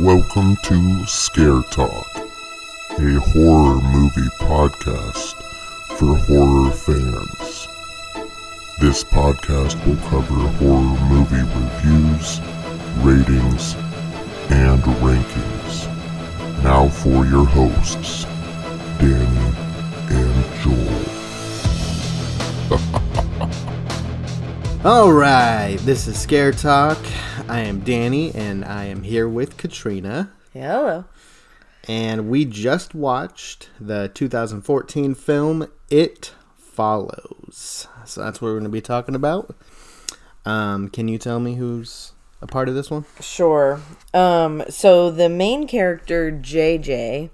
Welcome to Scare Talk, a horror movie podcast for horror fans. This podcast will cover horror movie reviews, ratings, and rankings. Now for your hosts, Danny and Joel. All right, this is Scare Talk. I am Danny, and I am here with Katrina. Hello. And we just watched the 2014 film It Follows. So that's what we're going to be talking about. Um, can you tell me who's a part of this one? Sure. Um, so the main character JJ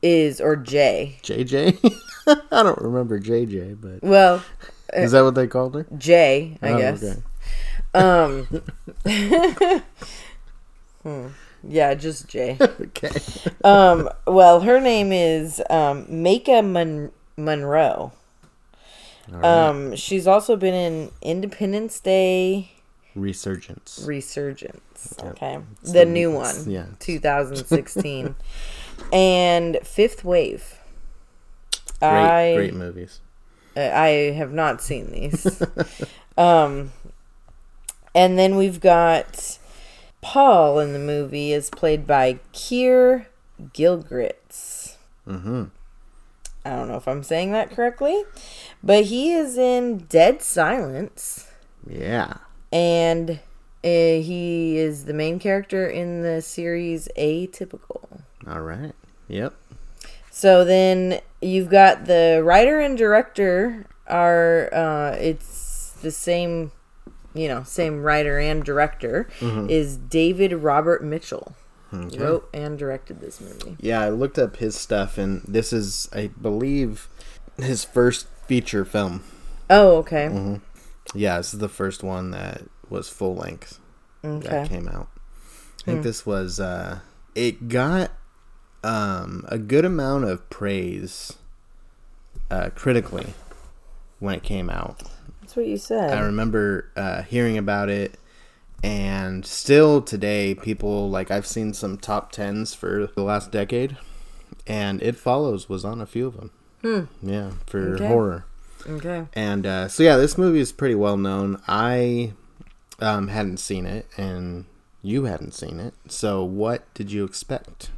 is or J. JJ? I don't remember JJ, but Well, is that what they called her? J, I Oh, guess. okay. Um hmm, Yeah, just Jay. Okay. Um well, her name is um Maika Mon- Monroe. Um she's also been in Independence Day Resurgence. Resurgence. Okay. It's the, the- new one. yeah. 2016. and Fifth Wave. Great, I great movies. I have not seen these. um and then we've got Paul in the movie is played by Keir Gilchrist. Mm-hmm. I don't know if I'm saying that correctly, but he is in Dead Silence Yeah. and uh, he is the main character in the series Atypical. All right. Yep. So then you've got the writer and director are uh, it's the same, you know, same writer and director is David Robert Mitchell. Wrote and directed this movie. Yeah, I looked up his stuff, and this is, I believe, his first feature film. Oh, okay. Yeah, this is the first one that was full length Okay. that came out. I think this was. uh It got um a good amount of praise uh critically when it came out. That's what you said. I remember uh, hearing about it, and still today, people like I've seen some top tens for the last decade, and It Follows was on a few of them. Yeah, for Okay. horror. okay. And uh, so yeah, this movie is pretty well known. I um, hadn't seen it, and you hadn't seen it. So what did you expect?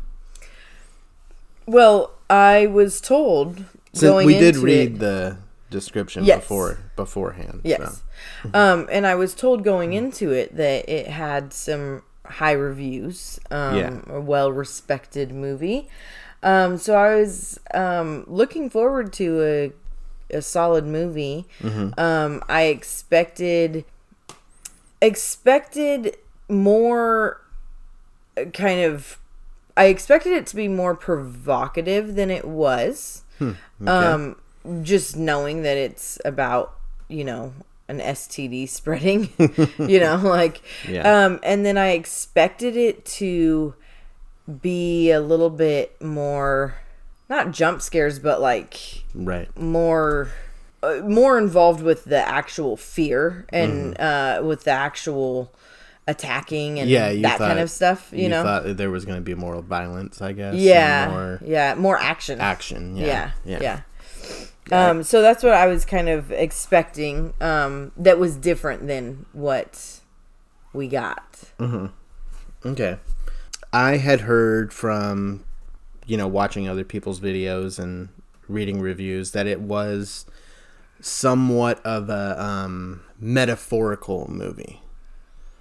Well, I was told So we did read it- the description Yes. before beforehand. Yes. so. Um, and I was told going into it that it had some high reviews. Um, Yeah. A well respected movie. Um, so I was um, looking forward to a, a solid movie. Um, I expected expected more uh, kind of I expected it to be more provocative than it was. Um, just knowing that it's about, you know, an STD spreading, you know, like, Yeah. um, and then I expected it to be a little bit more, not jump scares, but like Right. more, uh, more involved with the actual fear and, Mm-hmm. uh, with the actual attacking and Yeah, you that kind of stuff, you, know? thought there was going to be more violence, I guess. yeah. more yeah. More action. action. yeah Yeah, yeah, um so that's what i was kind of expecting um that was different than what we got Okay. I had heard from, you know, watching other people's videos and reading reviews that it was somewhat of a um, metaphorical movie,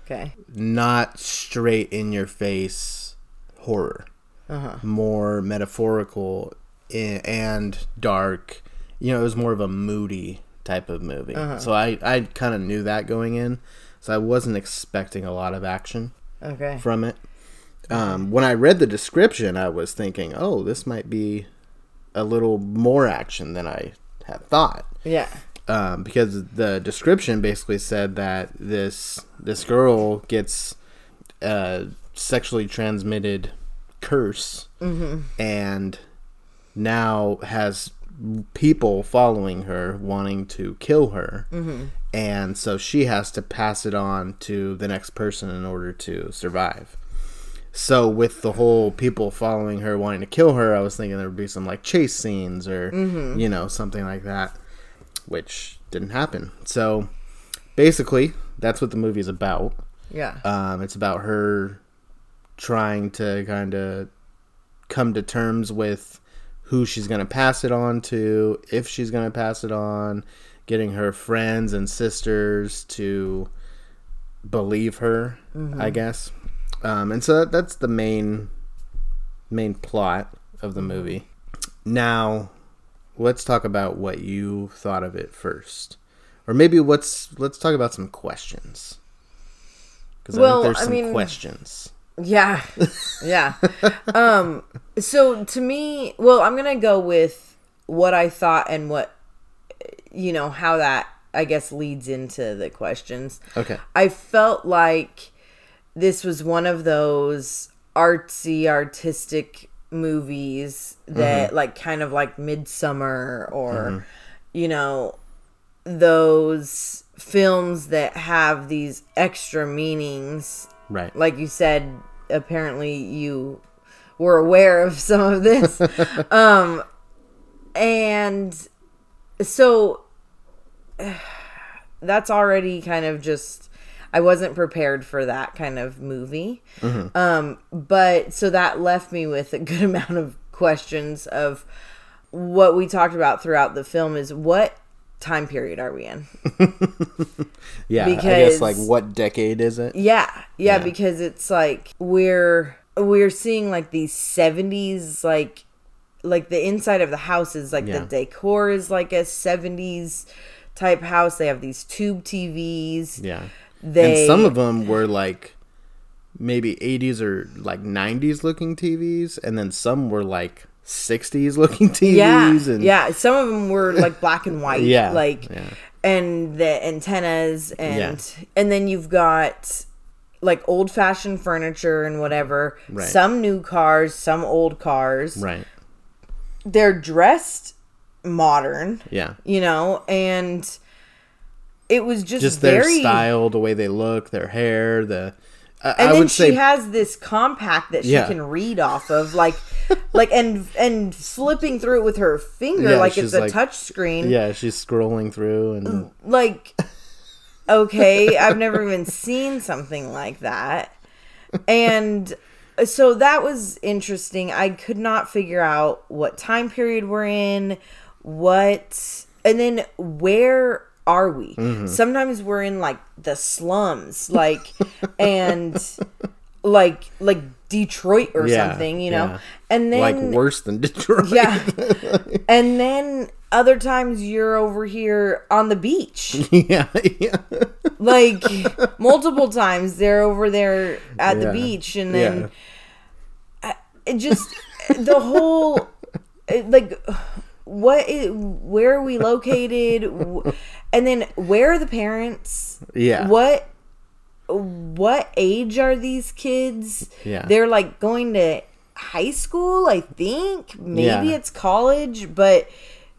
okay not straight in your face horror. uh-huh More metaphorical and dark. You know, it was more of a moody type of movie. So I, I kind of knew that going in. So I wasn't expecting a lot of action okay from it. Um, when I read the description, I was thinking, oh, this might be a little more action than I had thought. yeah Um, because the description basically said that this this girl gets a sexually transmitted curse and now has people following her wanting to kill her and so she has to pass it on to the next person in order to survive So with the whole people following her wanting to kill her, I was thinking there would be some like chase scenes or you know something like that, which didn't happen. So basically, that's what the movie's about. Yeah. Um, it's about her trying to kind of come to terms with who she's going to pass it on to, if she's going to pass it on, getting her friends and sisters to believe her, I guess. Um, and so that, that's the main main plot of the movie. Now, let's talk about what you thought of it first, or maybe let's let's talk about some questions because Well, I think there's I some mean- questions. Yeah. Yeah. um so to me, well, I'm going to go with what I thought and what you know, how that I guess leads into the questions. Okay. I felt like this was one of those artsy artistic movies that like kind of like Midsommar or you know those films that have these extra meanings Right. like you said apparently you were aware of some of this um and so that's already kind of just I wasn't prepared for that kind of movie. Um but so that left me with a good amount of questions of what we talked about throughout the film is what time period are we in? yeah. I guess because- like what decade is it? Yeah, yeah, Yeah. because it's like we're we're seeing like these seventies like like the inside of the house is like Yeah. the decor is like a seventies type house. They have these tube TVs. Yeah. They and some of them were like maybe 80s or like 90s looking TVs, and then some were like 60s looking TVs. yeah, and yeah. Some of them were like black and white. Yeah, like yeah. and the antennas and and then you've got like old fashioned furniture and whatever. Right. Some new cars, some old cars. right. they're dressed modern, Yeah. you know, and it was just, Just their style, the way they look, their hair, the. I, And I then would she say has this compact that she Yeah. can read off of, like, like and and flipping through it with her finger, Yeah, like it's a like- touch screen. yeah, she's scrolling through and Like, okay, I've never even seen something like that, and so that was interesting. I could not figure out what time period we're in, what, and then where are we? Mm-hmm. Sometimes we're in like the slums, like, and like like Detroit or Yeah, something, you know, yeah. and then like worse than Detroit. yeah, and then other times you're over here on the beach yeah, yeah. like multiple times they're over there at the beach and then Yeah. it just the whole eh, like what is, where are we located and then where are the parents Yeah. what what age are these kids Yeah. they're like going to high school i think maybe Yeah. it's college but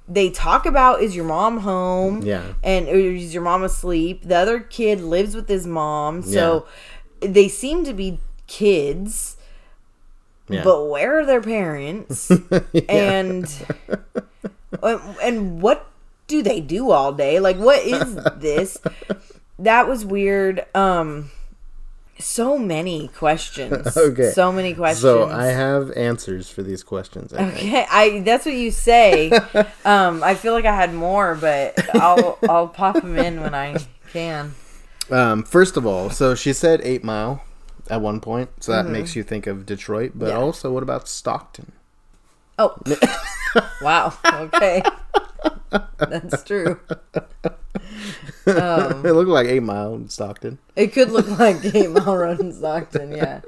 they talk about is your mom home Yeah. and is your mom asleep? The other kid lives with his mom. So they seem to be kids Yeah. but where are their parents? And and what do they do all day? Like what is this? That was weird. Um so many questions Okay. so many questions So I have answers for these questions. I think. okay i that's what you say um i feel like i had more but i'll i'll pop them in when i can Um, first of all, so she said Eight Mile at one point, so that makes you think of Detroit. But Mm-hmm. Yeah. also, what about Stockton? oh wow okay that's true it looked like Eight Mile in Stockton. It could look like Eight Mile Road in Stockton, yeah.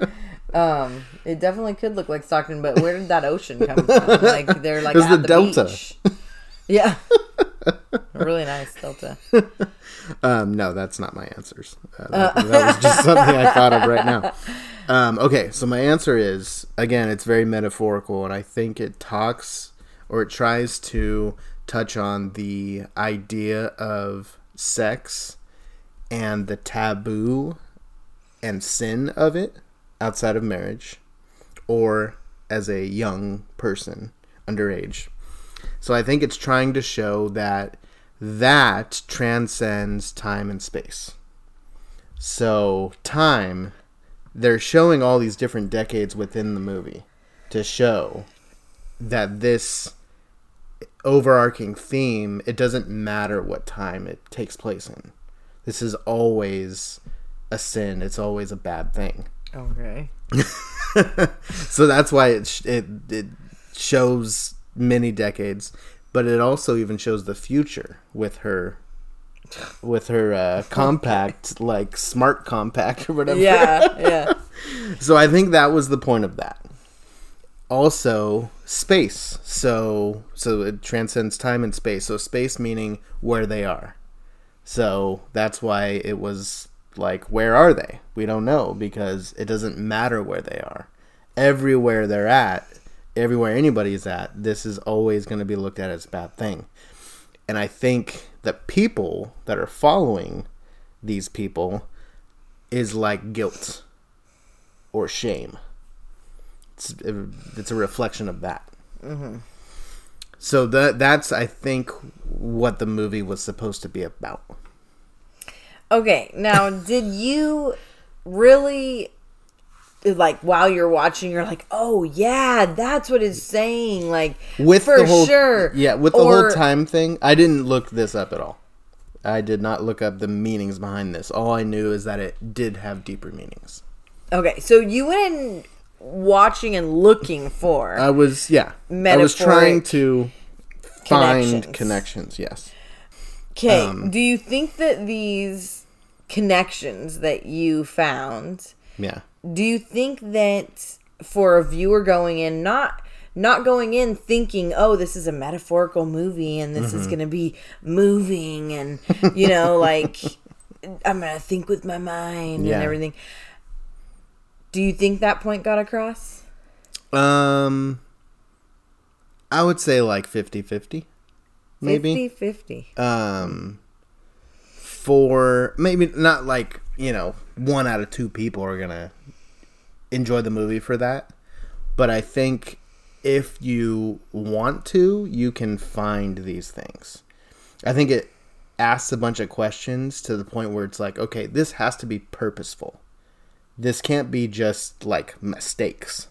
Um, it definitely could look like Stockton, but where did that ocean come from? Like they're like the the, delta. beach. Yeah, really nice delta. Um, no, that's not my answers. Uh, that, that was just something I thought of right now. Um, okay, so my answer is again, it's very metaphorical, and I think it talks or it tries to touch on the idea of sex and the taboo and sin of it outside of marriage. or as a young person underage. So I think it's trying to show that that transcends time and space. So, time, they're showing all these different decades within the movie to show that this overarching theme, it doesn't matter what time it takes place in. This is always a sin, it's always a bad thing. Okay. so that's why it, sh- it it shows many decades, but it also even shows the future with her with her uh, compact like smart compact or whatever. Yeah, yeah. So I think that was the point of that. Also, space. So so it transcends time and space. So space meaning where they are. So that's why it was like where are they? We don't know because it doesn't matter where they are. Everywhere they're at, everywhere anybody's at, this is always going to be looked at as a bad thing. And I think the people that are following these people is like guilt or shame. It's, it's a reflection of that. Mm-hmm. So that that's I think what the movie was supposed to be about. Okay, now did you really like while you're watching you're like, "Oh yeah, that's what it's saying." Like With for the whole sure. yeah, with the Or- whole time thing, I didn't look this up at all. I did not look up the meanings behind this. All I knew is that it did have deeper meanings. Okay, so you went in watching and looking for I was yeah, I was trying to find connections. connections. Yes. Okay, Um, do you think that these connections that you found, Yeah. do you think that for a viewer going in not not going in thinking, "Oh, this is a metaphorical movie and this Mm-hmm. is going to be moving and you know, like I'm going to think with my mind Yeah. and everything." Do you think that point got across? Um I would say like 50-50 maybe. 50-50. um for maybe not like you know one out of two people are gonna enjoy the movie for that but i think if you want to you can find these things i think it asks a bunch of questions to the point where it's like okay this has to be purposeful this can't be just like mistakes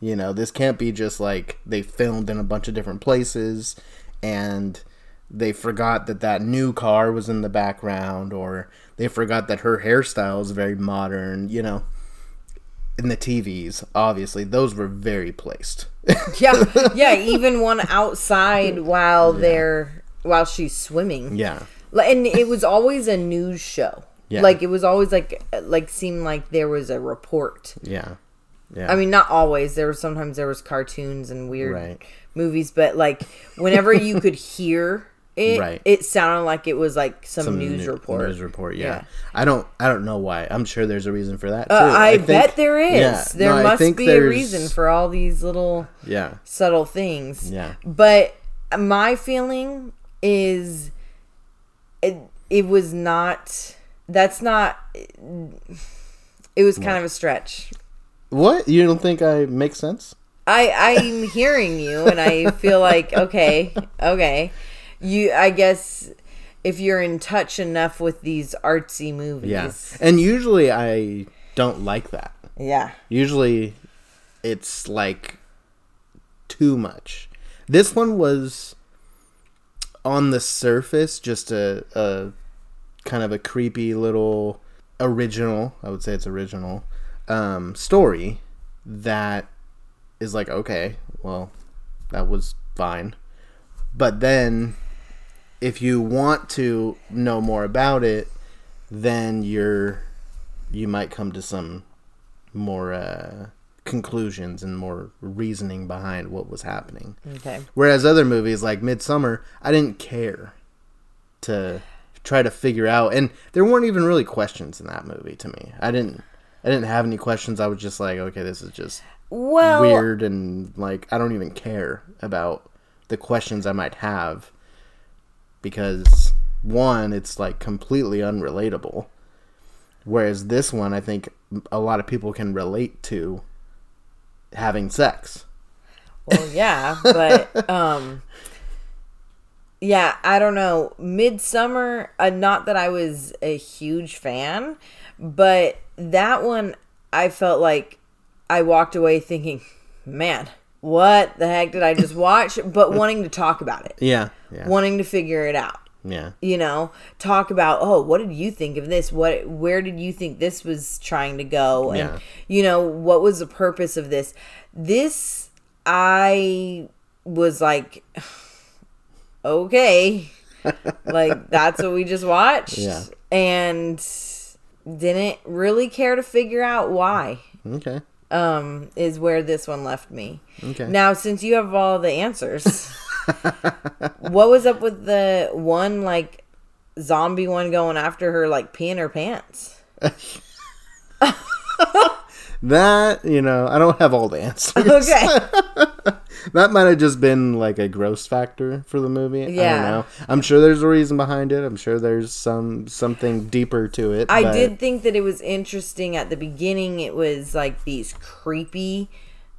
you know, this can't be just like they filmed in a bunch of different places and they forgot that that new car was in the background or they forgot that her hairstyle is very modern, you know. In the TVs, obviously, those were very placed. Yeah. Yeah, even one outside while they're while she's swimming. yeah. And it was always a news show. Yeah. Like it was always like like seemed like there was a report. Yeah. Yeah. I mean, not always. There was sometimes there was cartoons and weird Right. movies, but like whenever you could hear it, Right. it sounded like it was like some, Some news new- report. News report, yeah. Yeah. I don't I don't know why. I'm sure there's a reason for that too. Uh, I, think- bet there is. yeah, there no, must be a reason for all these little Yeah. subtle things. Yeah. But my feeling is it, it was not that's not it was kind of a stretch. What? You don't think I make sense? I I'm hearing you and I feel like okay, okay. You I guess if you're in touch enough with these artsy movies. Yeah. And usually I don't like that. Yeah. Usually it's like too much. This one was on the surface just a, a kind of a creepy little original, I would say it's original, um, story that is like, okay, well, that was fine. But then if you want to know more about it, then you're you might come to some more uh, conclusions and more reasoning behind what was happening. Okay. Whereas other movies like Midsommar, I didn't care to try to figure out, and there weren't even really questions in that movie to me. I didn't, I didn't have any questions. I was just like, okay, this is just Well, weird, and like I don't even care about the questions I might have because one, it's like completely unrelatable. Whereas this one, I think a lot of people can relate to having sex. Well, yeah, but um yeah, I don't know. Midsommar, uh, not that I was a huge fan, but that one I felt like I walked away thinking, "Man, what the heck did I just watch?" but wanting to talk about it. Yeah. Yeah. Wanting to figure it out. yeah. You know, talk about, "Oh, what did you think of this? What where did you think this was trying to go?" And Yeah. you know, what was the purpose of this? This I was like okay. like that's what we just watched. Yeah. And didn't really care to figure out why. Okay. Um is where this one left me. Okay. Now, since you have all the answers, what was up with the one like zombie one going after her like peeing her pants? That, you know, I don't have all the answers. Okay. that might have just been like a gross factor for the movie. I Yeah. don't know. I'm sure there's a reason behind it. I'm sure there's some something deeper to it. I but- did think that it was interesting at the beginning. It was like these creepy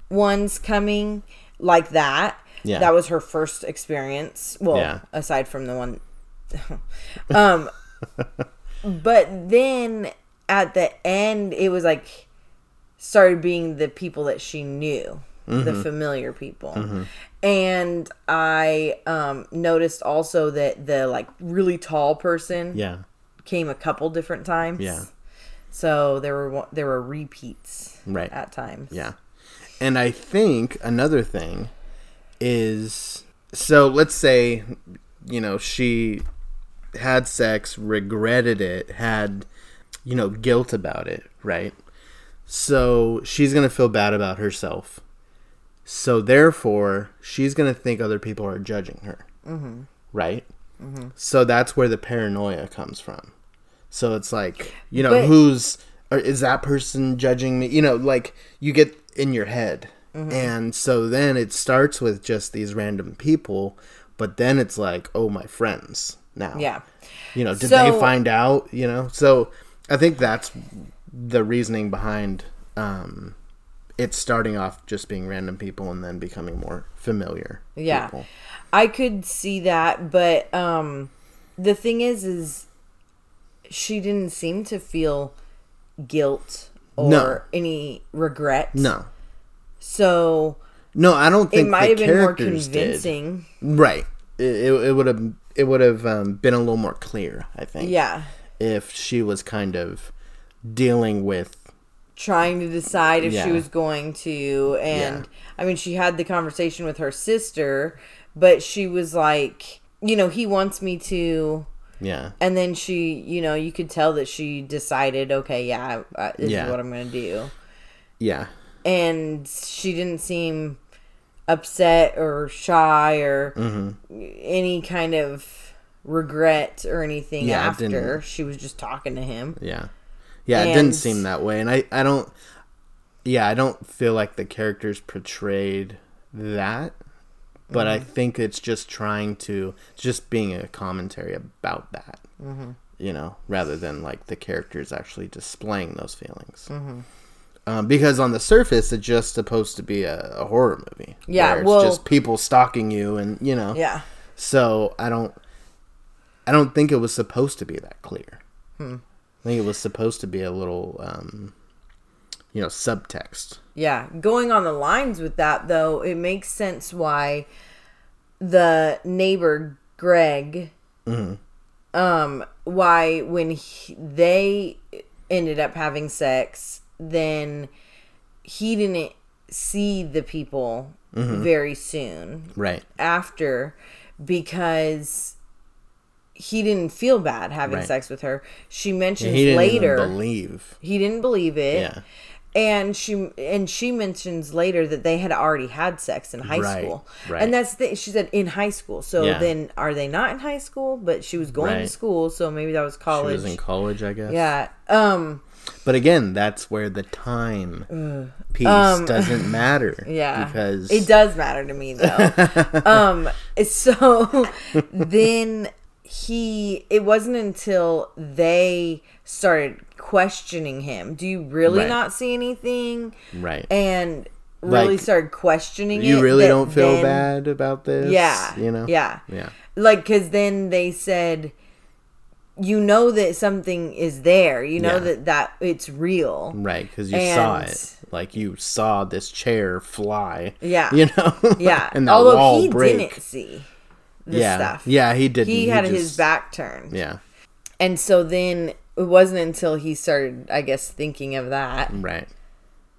ones coming like that. Yeah. That was her first experience. Well, Yeah. aside from the one. um, but then at the end, it was like started being the people that she knew, the Mm-hmm. familiar people. And I um, noticed also that the like really tall person Yeah. came a couple different times. Yeah. So there were there were repeats Right. at times. Yeah. And I think another thing is so let's say, you know, she had sex, regretted it, had, you know, guilt about it, right? So she's going to feel bad about herself. So therefore, she's going to think other people are judging her. Mm-hmm. Right? So that's where the paranoia comes from. So it's like, you know, But- who's or is that person judging me? You know, like you get in your head. Mm-hmm. And so then it starts with just these random people, but then it's like, oh, my friends now. Yeah. You know, did So- they find out? You know, so I think that's the reasoning behind um, it starting off just being random people and then becoming more familiar. Yeah. people. I could see that, but um the thing is is she didn't seem to feel guilt or No. any regret. No, So no, I don't think it might the have been more characters did. convincing. Right. It, it, it would have it would have um, been a little more clear, I think. Yeah. If she was kind of dealing with Trying to decide if Yeah. she was going to and Yeah. I mean she had the conversation with her sister, but she was like, you know, he wants me to yeah, and then she, you know, you could tell that she decided, okay, yeah, this Yeah. is what I'm going to do. yeah, and she didn't seem upset or shy or Mm-hmm. any kind of regret or anything Yeah, after she was just talking to him yeah, yeah. It didn't seem that way, and I I don't. Yeah, I don't feel like the characters portrayed that, but I think it's just trying to just being a commentary about that. Mm-hmm. You know, rather than like the characters actually displaying those feelings. Um, because on the surface, it's just supposed to be a, a horror movie. Yeah, where it's well- just people stalking you, and you know, yeah So I don't, I don't think it was supposed to be that clear. Hmm. I think it was supposed to be a little, um, you know, subtext. yeah going on the lines with that though it makes sense why the neighbor greg Mm-hmm. um why when he, they ended up having sex then he didn't see the people Mm-hmm. very soon Right. after because he didn't feel bad having Right. sex with her. She mentions he didn't later believe. he didn't believe it. Yeah. And she and she mentions later that they had already had sex in high Right, school. right. And that's the she said in high school. So Yeah. then are they not in high school? But she was going to school, so maybe that was college. She was in college, I guess. yeah. Um But again, that's where the time piece doesn't matter. Um, Yeah. Because It does matter to me though. um so then he it wasn't until they started questioning him. Do you really Right. not see anything? right. And really Like, started questioning it. You really don't feel then- bad about this? Yeah. You know? Yeah. Yeah. Like, because then they said, you know that something is there. You know Yeah. that that it's real. Right, because you saw it. Like you saw this chair fly. Yeah. You know? Yeah. and that Although wall he break. didn't see the yeah. stuff. Yeah, he didn't. He had just- his back turned. Yeah. And so then it wasn't until he started, I guess, thinking of that. Right.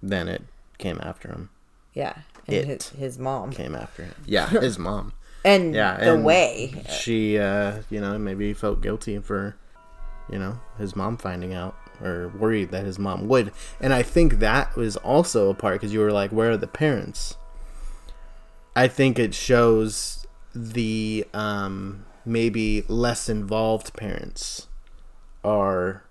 Then it came after him. Yeah. And It. his, his mom. Came after him. Yeah, his mom. And Yeah, the and way. She, uh, you know, maybe felt guilty for, you know, his mom finding out or worried that his mom would. And I think that was also a part because you were like, where are the parents? I think it shows the um, maybe less involved parents are,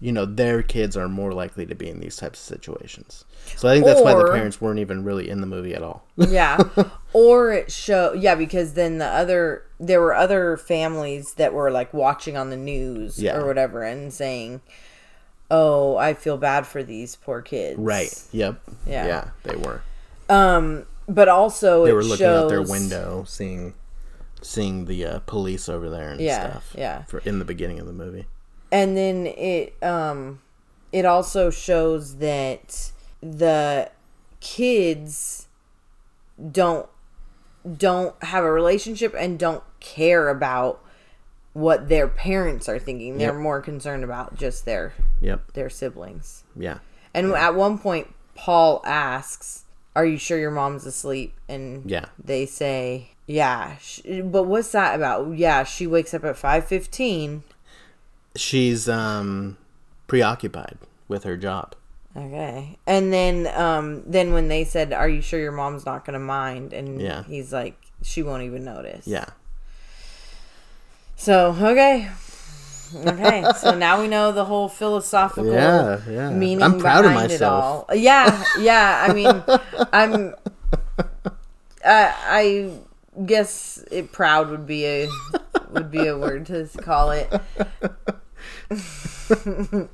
you know, their kids are more likely to be in these types of situations. So I think that's why the parents weren't even really in the movie at all. yeah or it show yeah because then the other there were other families that were like watching on the news Yeah. or whatever and saying oh i feel bad for these poor kids right. Yep. Yeah. Yeah, they were. um but also they were looking shows, out their window, seeing seeing the uh, police over there and Yeah, stuff. yeah. For in the beginning of the movie. and then it um it also shows that the kids don't don't have a relationship and don't care about what their parents are thinking they're Yep. more concerned about just their Yep. their siblings Yeah. and at one point paul asks are you sure your mom's asleep and Yeah. they say yeah sh- but what's that about yeah she wakes up at 5.15 She's um preoccupied with her job. Okay. And then um then when they said, "Are you sure your mom's not going to mind?" and Yeah. he's like, "She won't even notice." Yeah. So, okay. Okay. so now we know the whole philosophical Yeah, yeah. meaning I'm proud of behind it myself. all. Yeah. Yeah, I mean, I'm I I guess it proud would be a would be a word to call it.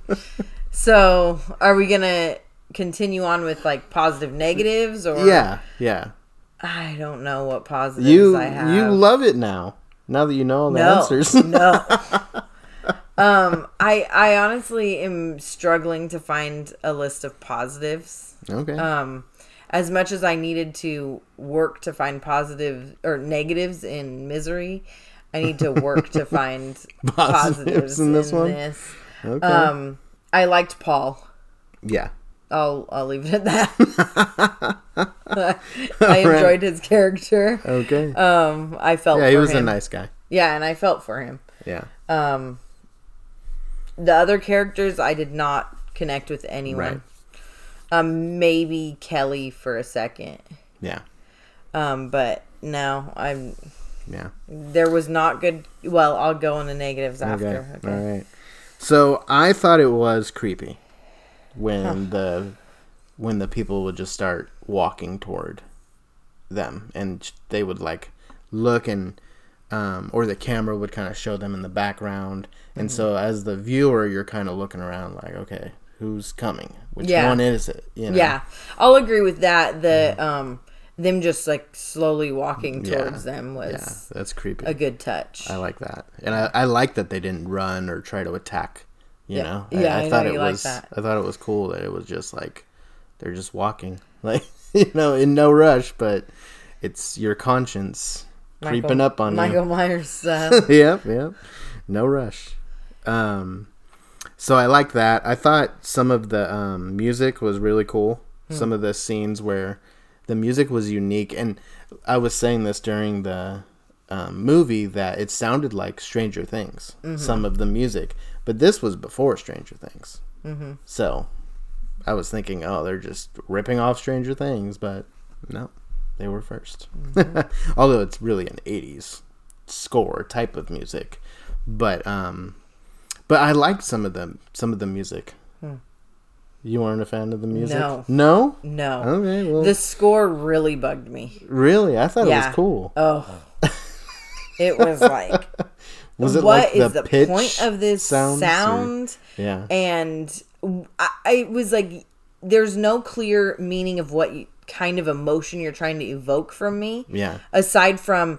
so, are we going to continue on with like positive negatives or Yeah. Yeah. I don't know what positives You I have. you love it now. Now that you know all the no, answers. no. um, I I honestly am struggling to find a list of positives. okay. Um, as much as I needed to work to find positive or negatives in misery, I need to work to find positives, in this one? this. okay. Um, I liked Paul. yeah. I'll I'll leave it at that. I enjoyed his character. Okay. Um, I felt yeah, he was him. a nice guy. Yeah, and I felt for him. Yeah. Um, the other characters, I did not connect with anyone. Right. Um, maybe Kelly for a second. Yeah. Um, but no, I'm. Yeah. There was not good. Well, I'll go on the negatives after. Okay. All right. So I thought it was creepy when the when the people would just start walking toward them, and they would like look and um, or the camera would kind of show them in the background, and Mm-hmm. so as the viewer, you're kind of looking around like, okay, who's coming? Which Yeah. one is it? You know? Yeah, I'll agree with that. The um, them just like slowly walking Yeah. towards them was Yeah, that's creepy. a good touch. I like that, and I, I like that they didn't run or try to attack. You Yeah. know, Yeah, I, I thought it like was. that. I thought it was cool that it was just like they're just walking, like you know, in no rush, but it's your conscience creeping up on you. Michael Myers style. you. yep, yep, no rush. Um, so I like that. I thought some of the um, music was really cool. Hmm. Some of the scenes where the music was unique, and I was saying this during the um, movie that it sounded like Stranger Things. Mm-hmm. Some of the music, but this was before Stranger Things. Mm-hmm. So I was thinking, oh, they're just ripping off Stranger Things, but no, they were 1st Mm-hmm. Although it's really an '80s score type of music, but um, but I liked some of them. Some of the music. You weren't a fan of the music? No. No. No, Okay. Well, the score really bugged me. really, I thought it was cool. Oh, it was like, Was it what like is the, the, pitch point of this sounds or- sound? Yeah. And I, I was like, there's no clear meaning of what you, kind of emotion you're trying to evoke from me. Yeah. Aside from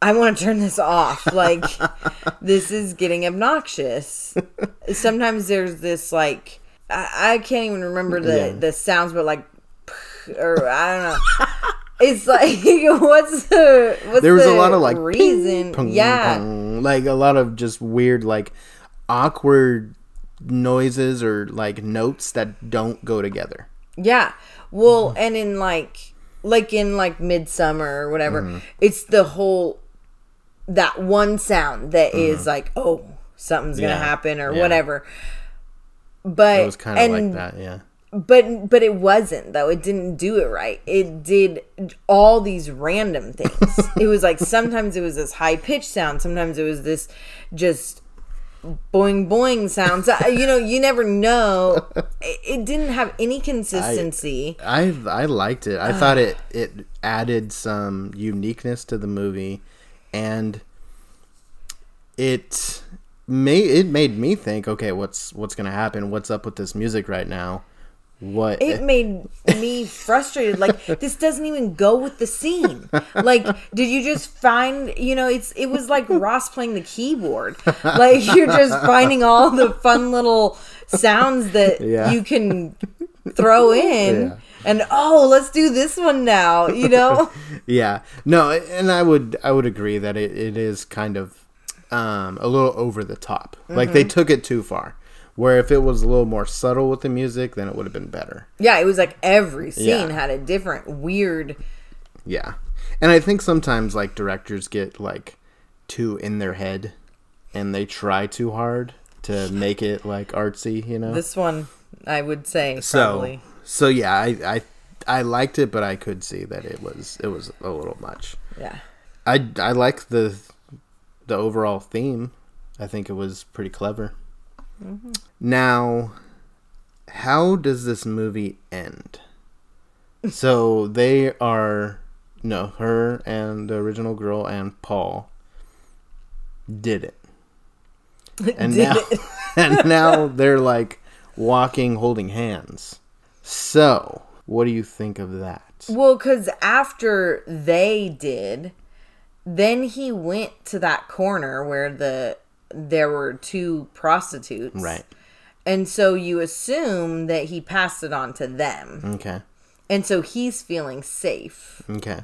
I want to turn this off. Like this is getting obnoxious. Sometimes there's this like I, I can't even remember the Yeah. the sounds, but like or I don't know. It's like what's the what's There was the a lot of like reason? ping, pong, yeah, pong, like a lot of just weird like awkward noises or like notes that don't go together. Yeah. Well, and in like like in like Midsommar or whatever, Mm-hmm. it's the whole that one sound that is like, oh, something's gonna Mm-hmm. Happen or Yeah. whatever. But It was kind of like that, yeah. but but it wasn't though. It didn't do it right. It did all these random things. it was like sometimes it was this high pitched sound, sometimes it was this just boing boing sounds. Uh, you know, you never know. It, didn't have any consistency. I I liked it. I thought it it added some uniqueness to the movie, and it made it made me think. Okay, what's what's gonna happen? What's up with this music right now? What? it made me frustrated like this doesn't even go with the scene like did you just find you know it's it was like ross playing the keyboard like you're just finding all the fun little sounds that Yeah. you can throw in Yeah. and oh let's do this one now you know yeah. No, and I would I would agree that it, it is kind of um, a little over the top. Like Mm-hmm. they took it too far. Where if it was a little more subtle with the music, then it would have been better. yeah it was like every scene Yeah. had a different weird Yeah. And I think sometimes like directors get like too in their head and they try too hard to make it like artsy, you know. this one i would say so probably so yeah, I I I liked it but I could see that it was it was a little much. yeah I I like the the overall theme. I think it was pretty clever. Now, how does this movie end? so they are no her and the original girl and Paul did it, and Did now it. and now they're like walking holding hands. So, what do you think of that? Well, because after they did, then he went to that corner where the there were two prostitutes, Right. And so you assume that he passed it on to them, Okay. and so he's feeling safe, Okay.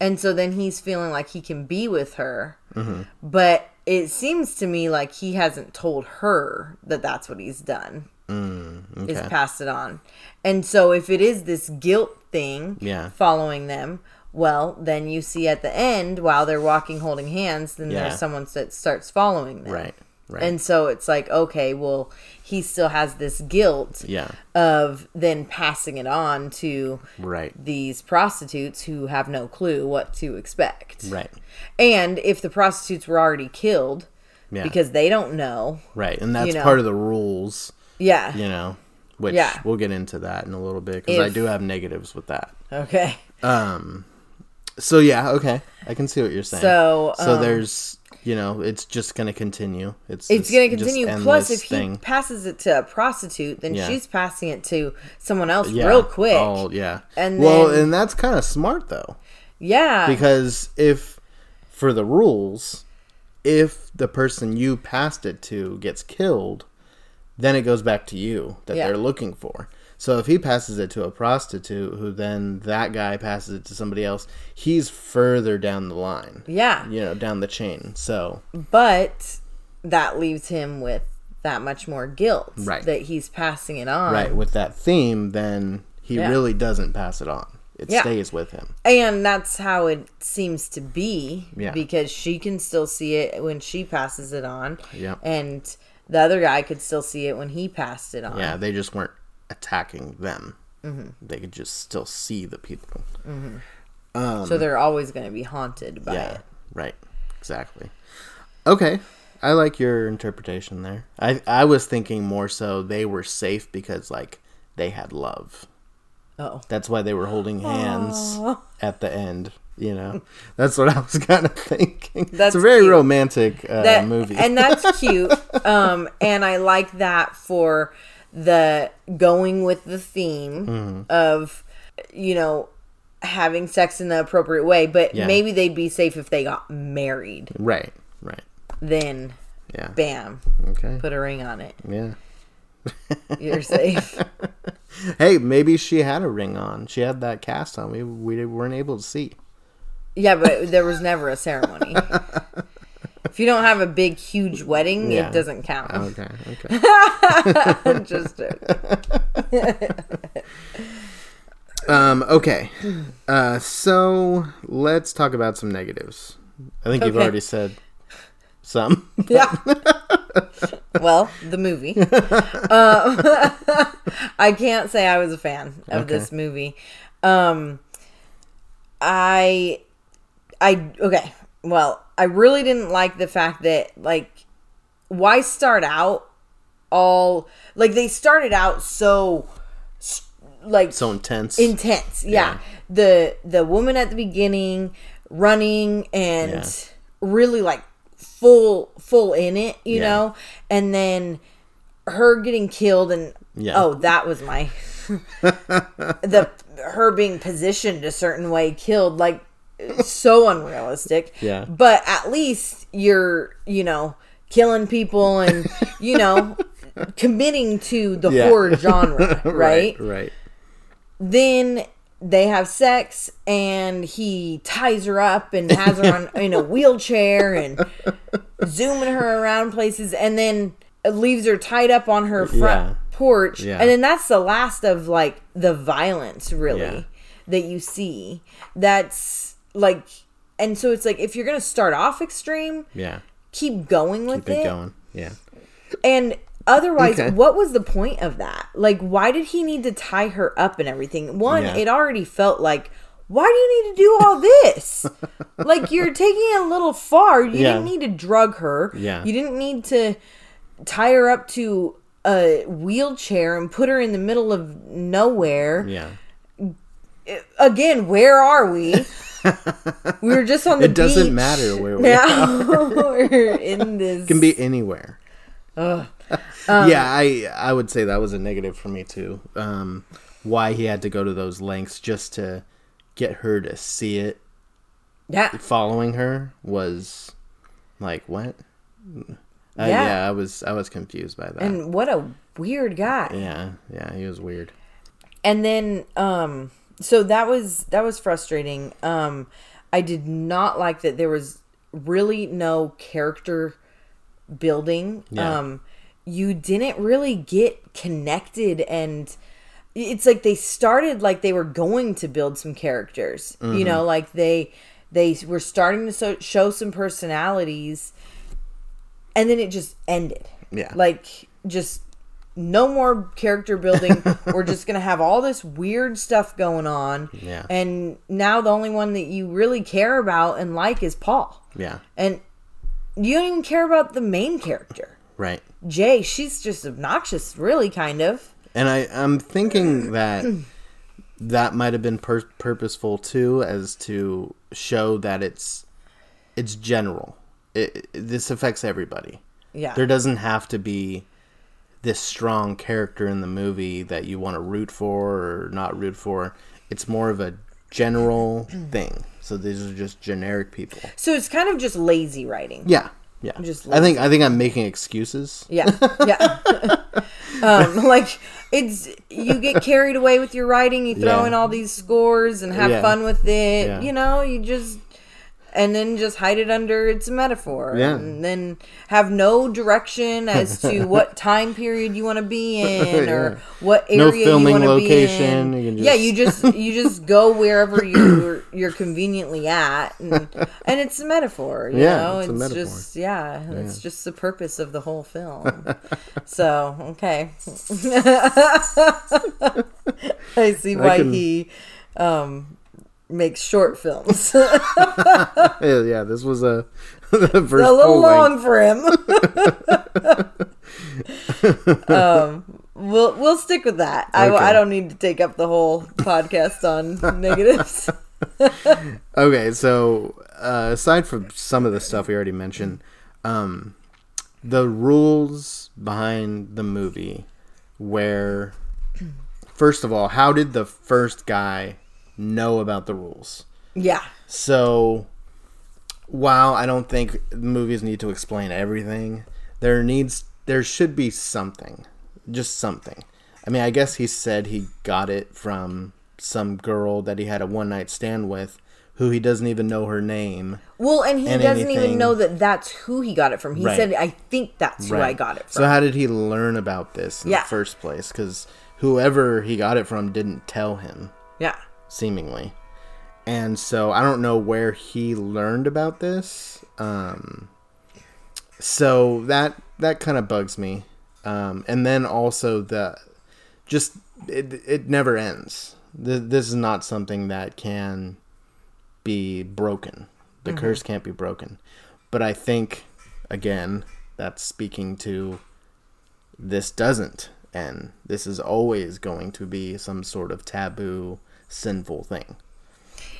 and so then he's feeling like he can be with her, Mm-hmm. but it seems to me like he hasn't told her that that's what he's done. is Mm, Okay. passed it on. And so if it is this guilt thing Yeah. following them, well, then you see at the end while they're walking holding hands, then Yeah. there's someone that starts following them. Right. Right. And so it's like, okay, well, he still has this guilt yeah. of then passing it on to Right. these prostitutes who have no clue what to expect. Right. And if the prostitutes were already killed Yeah. because they don't know, Right. And that's you know. part of the rules, yeah. you know, which Yeah. we'll get into that in a little bit because I do have negatives with that. Okay. Um. So yeah, okay, I can see what you're saying. So, so um, there's, you know, it's just gonna continue. It's it's to continue. Plus, if he passes it to a prostitute, then Yeah. she's passing it to someone else yeah, real quick. all- yeah. And well, then- and that's kind of smart though, yeah, because if for the rules, if the person you passed it to gets killed, then it goes back to you that Yeah. they're looking for. So if he passes it to a prostitute, who then that guy passes it to somebody else, he's further down the line. yeah. you know, down the chain. So But that leaves him with that much more guilt Right. that he's passing it on. right with that theme, then he Yeah. really doesn't pass it on. It Yeah. stays with him. And that's how it seems to be Yeah. because she can still see it when she passes it on. Yeah. And the other guy could still see it when he passed it on. Yeah, they just weren't attacking them. Mm-hmm. They could just still see the people. so they're always going to be haunted by yeah, it. right. Exactly. Okay, I like your interpretation there. I I was thinking more so they were safe because like they had love. Oh. That's why they were holding hands at the end. You know, that's what I was kind of thinking. That's it's a very cute. romantic uh, that movie. and that's cute um and i like that for the going with the theme Mm-hmm. of you know, having sex in the appropriate way, but Yeah. maybe they'd be safe if they got married. Right. Right. Then, Yeah. bam, Okay. put a ring on it. Yeah. You're safe. Hey, maybe she had a ring on. She had that cast on. We we weren't able to see. yeah, but there was never a ceremony. if you don't have a big, huge wedding, Yeah. it doesn't count. Okay. Okay. Just um. Okay. Uh. So let's talk about some negatives. I think you've already said some. Yeah. well, the movie. Um, I can't say I was a fan of Okay. this movie. Um, I, I okay. Well, I really didn't like the fact that like, why start out all like they started out so like so intense. intense yeah. Yeah. the the woman at the beginning running and Yeah. really like full full in it you Yeah. know and then her getting killed and Yeah. oh that was my the her being positioned a certain way killed like so unrealistic Yeah. but at least you're you know killing people and you know committing to the Yeah. horror genre right right. Right. then they have sex and he ties her up and has her on in a wheelchair and zooming her around places and then leaves her tied up on her front Yeah. porch Yeah. and then that's the last of like the violence really that you see that's like and so it's like if you're gonna start off extreme Yeah. keep going with Keep it going. Yeah. and otherwise, Okay. what was the point of that? Like, why did he need to tie her up and everything? One, Yeah. it already felt like, why do you need to do all this? like, you're taking it a little far. You Yeah. didn't need to drug her. Yeah. You didn't need to tie her up to a wheelchair and put her in the middle of nowhere. Yeah. Again, where are we? we were just on the It doesn't beach. matter where we Now we're in this. can be anywhere. Um, yeah, I I would say that was a negative for me too. Um, why he had to go to those lengths just to get her to see it yeah. following her was like what? Uh, Yeah. yeah, I was I was confused by that. And what a weird guy. yeah, yeah, he was weird. and then um so that was that was frustrating um i did not like that there was really no character building Yeah. um you didn't really get connected and it's like they started like they were going to build some characters Mm-hmm. you know like they they were starting to so, show some personalities and then it just ended Yeah. like just no more character building we're just gonna have all this weird stuff going on Yeah. and now the only one that you really care about and like is paul Yeah, and you don't even care about the main character right. jay she's just obnoxious really kind of And I I'm thinking that that might have been pur- purposeful too, as to show that it's it's general. It, it- this affects everybody. yeah There doesn't have to be this strong character in the movie that you want to root for or not root for. It's more of a general thing. So these are just generic people. so it's kind of just lazy writing Yeah, yeah. Just I think I think I'm making excuses. Yeah, yeah. um, like it's you get carried away with your writing, you throw Yeah. in all these scores and have Yeah. fun with it. Yeah. You know, you just and then just hide it under it's a metaphor. Yeah. And then have no direction as to what time period you want to be in or Yeah. what area No you want to be location, in. you can Yeah, you just you just go wherever you're you're conveniently at and and it's a metaphor, you Yeah, know? it's metaphor. just yeah, it's just the purpose of the whole film. so okay, I see why can- he um, makes short films. Yeah, this was a the first a little long for him. um, we'll we'll stick with that. I, I don't need to take up the whole podcast on negatives. Okay, so uh, aside from some of the stuff we already mentioned, um, the rules behind the movie, where first of all, how did the first guy know about the rules? Yeah. So, while I don't think movies need to explain everything, there needs there should be something, just something. I mean, I guess he said he got it from some girl that he had a one night stand with, who he doesn't even know her name. Well, and he And doesn't anything- even know that that's who he got it from. He Right. said, "I think that's who I got it from." So how did he learn about this in Yeah. the first place? Because whoever he got it from didn't tell him, yeah. Seemingly. And so I don't know where he learned about this. Um, so that that kind of bugs me. Um, and then also the just it it never ends. Th- This is not something that can be broken. The curse can't be broken. But I think again that's speaking to this doesn't end. This is always going to be some sort of taboo sinful thing.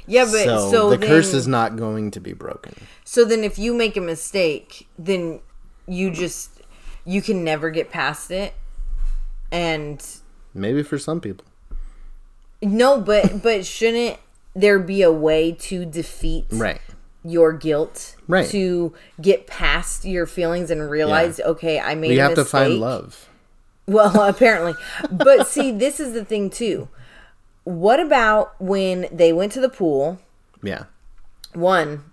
Yeah, but so, so, the then, curse is not going to be broken. So then, if you make a mistake, then you just you can never get past it. And Maybe for some people. no, but but shouldn't there be a way to defeat Right. your guilt? Right. To get past your feelings and realize, okay, I made You have to find love. Well, apparently. But see, this is the thing too. What about when they went to the pool? Yeah. One,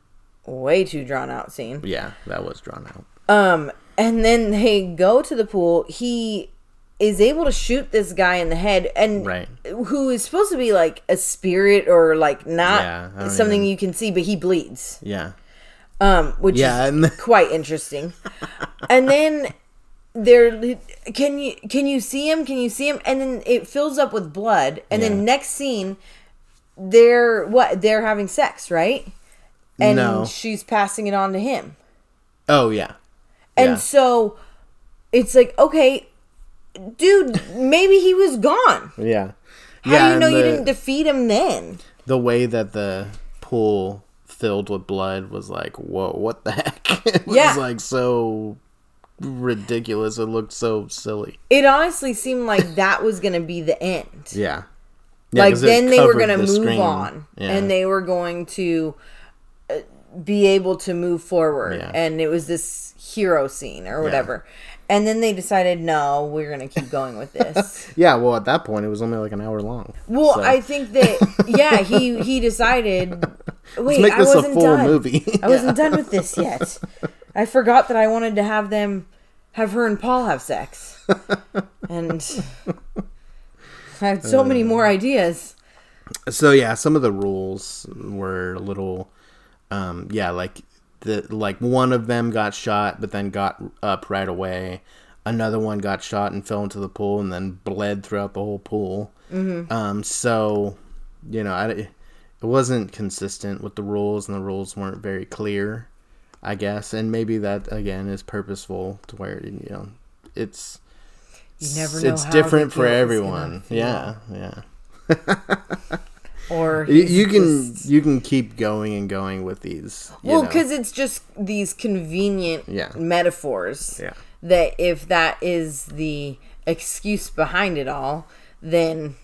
way too drawn out scene. Yeah, that was drawn out. Um, and then they go to the pool. He is able to shoot this guy in the head, and Right. who is supposed to be like a spirit or like not Yeah, something even- you can see, but he bleeds. Yeah. Um, which Yeah, is and- quite interesting. and then there, can you can you see him? Can you see him? And then it fills up with blood. And Yeah. then next scene, they're what? They're having sex, right? And No. she's passing it on to him. Oh yeah. And Yeah. so it's like, okay, dude, maybe he was gone. Yeah. How yeah, do you know and you didn't defeat him then? the way that the pool filled with blood was like, whoa, what the heck? it was Yeah. like so ridiculous. It looked so silly. It honestly seemed like that was going to be the end. Yeah. Yeah, like then they were going to move screen. on Yeah. and they were going to uh, be able to move forward Yeah. and it was this hero scene or whatever. And then they decided, no, we're going to keep going with this. Yeah, well, at that point, it was only like an hour long. Well, So, I think that yeah, he he decided. Wait, I wasn't full done. movie. I wasn't done with this yet. I forgot that I wanted to have them have her and Paul have sex, and I had so many more ideas. so yeah, some of the rules were a little, um, yeah, like the like one of them got shot, but then got up right away. Another one got shot and fell into the pool, and then bled throughout the whole pool. Mm-hmm. Um, so you know, I, it wasn't consistent with the rules, and the rules weren't very clear. I guess, and maybe that again is purposeful to where you know it's You never know. it's different for everyone. Yeah, yeah. or You, you can just- you can keep going and going with these. well because it's just these convenient Yeah. metaphors. Yeah. That if that is the excuse behind it all, then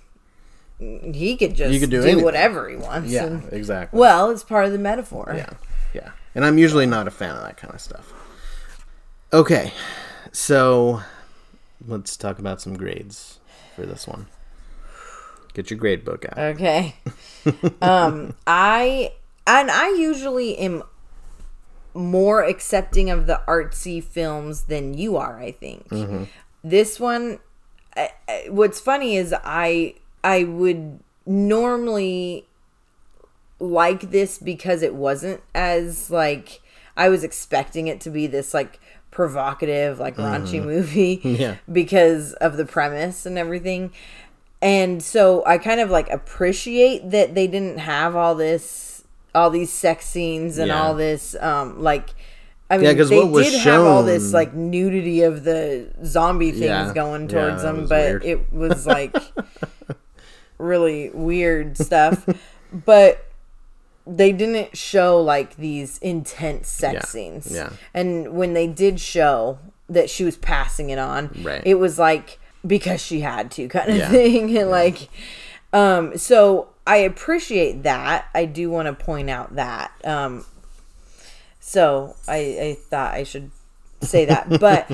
he could just You could do do, whatever he wants. yeah, and- exactly. well, it's part of the metaphor. yeah, yeah. And I'm usually not a fan of that kind of stuff. Okay, so let's talk about some grades for this one. Get your grade book out. Okay. um, I and I usually am more accepting of the artsy films than you are. I think this one. I, I- what's funny is I I would normally like this because it wasn't as like I was expecting it to be this like provocative like raunchy movie Yeah. because of the premise and everything. And so I kind of like appreciate that they didn't have all this all these sex scenes and Yeah. all this um like I mean 'cause they did have all this like nudity of the zombie things Yeah. going towards them but weird. it was like really weird stuff. but they didn't show like these intense sex Yeah, scenes. yeah. And when they did show that she was passing it on, Right. it was like because she had to kind of Yeah. thing and like um so i appreciate that i do want to point out that um so i i thought i should say that but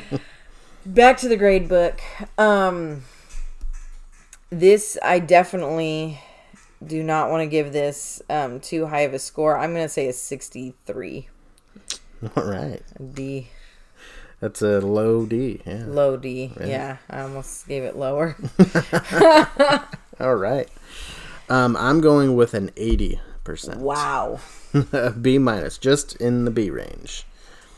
back to the grade book um this i definitely do not want to give this um too high of a score i'm gonna say a 63 All right. d That's a low D. Yeah. low d yeah i almost gave it lower All right. Um, I'm going with an 80%. wow B minus, just in the B range.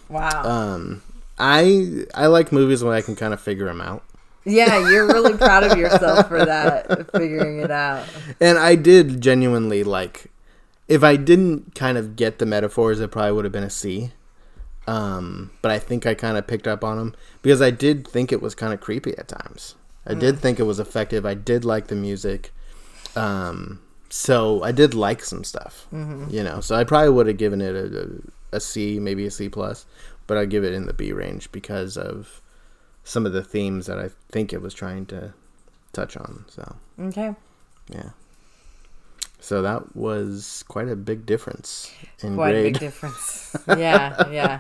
wow Um, I I like movies when I can kind of figure them out. Yeah, you're really proud of yourself for that, figuring it out. And I did genuinely like. If I didn't kind of get the metaphors, it probably would have been a C. Um, but I think I kind of picked up on them because I did think it was kind of creepy at times. I did think it was effective. I did like the music. Um, so I did like some stuff, you know. So I probably would have given it a, a, a C, maybe a C plus, but I'd give it in the B range because of some of the themes that I think it was trying to touch on. So Okay. yeah. So that was quite a big difference in Quite a big difference. Yeah, yeah.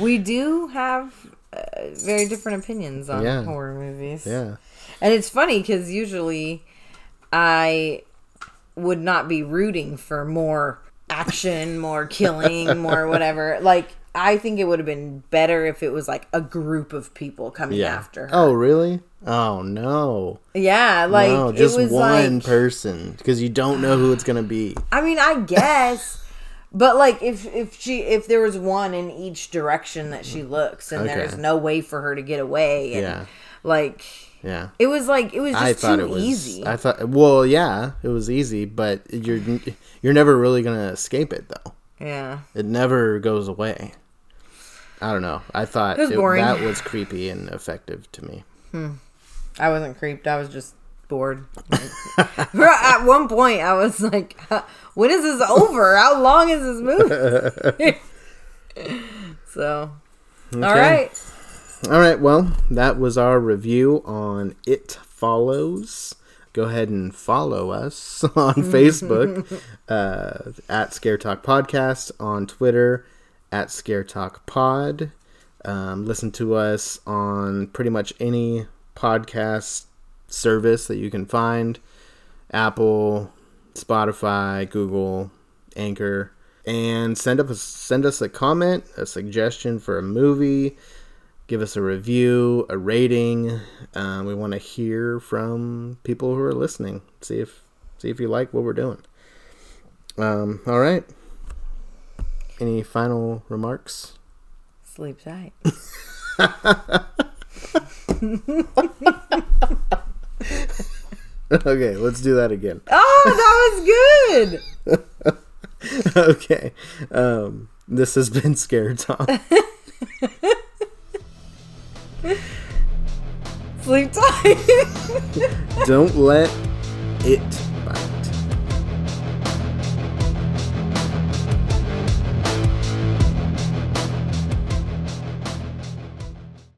We do have uh, very different opinions on Yeah. horror movies. yeah. And it's funny because usually I would not be rooting for more action, more killing, more whatever. Like, I think it would have been better if it was like a group of people coming Yeah. after her. Oh, really? Oh no. Yeah, like no, just it was one like, person because you don't know who it's gonna be. I mean, I guess, but like if if she if there was one in each direction that she looks, and Okay. there's no way for her to get away, and Yeah. like Yeah. it was like it was just I thought too it was easy. I thought well, yeah, it was easy, but you're you're never really gonna escape it though. yeah, It never goes away. I don't know. I thought was it- that was creepy and effective to me. I wasn't creeped. I was just bored. At one point, I was like, "When is this over? How long is this movie?" so, all right. All right, well, that was our review on It Follows. Go ahead and follow us on Facebook uh, at Scare Talk Podcast, on Twitter at Scare Talk Pod. Um, listen to us on pretty much any podcast service that you can find Apple, Spotify, Google, Anchor. And send send us a comment, a suggestion for a movie, give us a review, a rating. Um, we want to hear from people who are listening. See if see if you like what we're doing. Um, all right. Any final remarks? Sleep tight. okay, let's do that again. Oh, that was good. okay. Um, this has been Scare Talk. Sleep tight. Don't let it